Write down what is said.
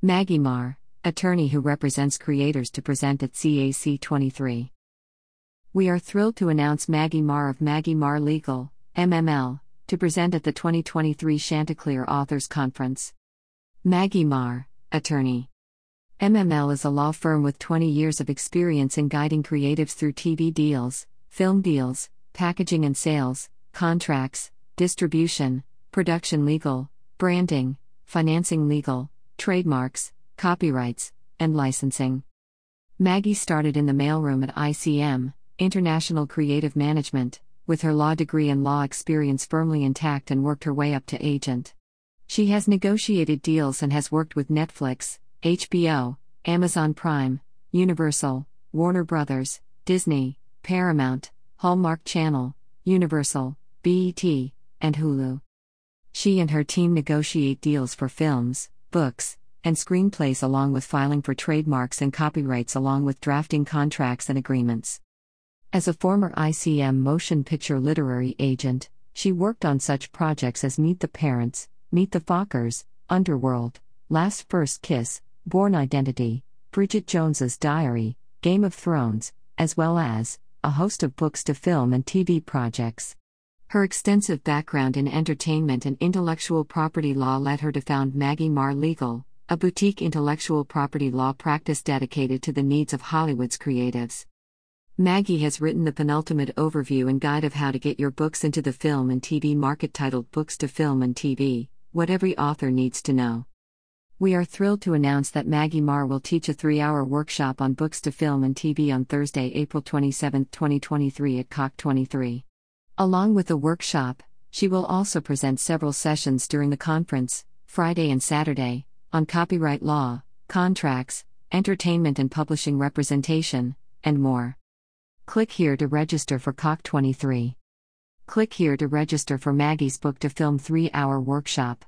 Maggie Marr, attorney who represents creators to present at CAC 23. We are thrilled to announce Maggie Marr of Maggie Marr Legal, MML, to present at the 2023 Chanticleer Authors Conference. Maggie Marr, attorney. MML is a law firm with 20 years of experience in guiding creatives through TV deals, film deals, packaging and sales, contracts, distribution, production legal, branding, financing legal, trademarks, copyrights, and licensing. Maggie started in the mailroom at ICM, International Creative Management, with her law degree and law experience firmly intact and worked her way up to agent. She has negotiated deals and has worked with Netflix, HBO, Amazon Prime, Universal, Warner Brothers, Disney, Paramount, Hallmark Channel, Universal, BET, and Hulu. She and her team negotiate deals for films, books, and screenplays along with filing for trademarks and copyrights along with drafting contracts and agreements. As a former ICM motion picture literary agent, she worked on such projects as Meet the Parents, Meet the Fockers, Underworld, Last First Kiss, Bourne Identity, Bridget Jones's Diary, Game of Thrones, as well as a host of books to film and TV projects. Her extensive background in entertainment and intellectual property law led her to found Maggie Marr Legal, a boutique intellectual property law practice dedicated to the needs of Hollywood's creatives. Maggie has written the penultimate overview and guide of how to get your books into the film and TV market titled Books to Film and TV What Every Author Needs to Know. We are thrilled to announce that Maggie Marr will teach a three hour workshop on books to film and TV on Thursday, April 27, 2023 at CAC 23. Along with the workshop, she will also present several sessions during the conference, Friday and Saturday, on copyright law, contracts, entertainment and publishing representation, and more. Click here to register for CAC 23. Click here to register for Maggie's book to film 3 hour workshop.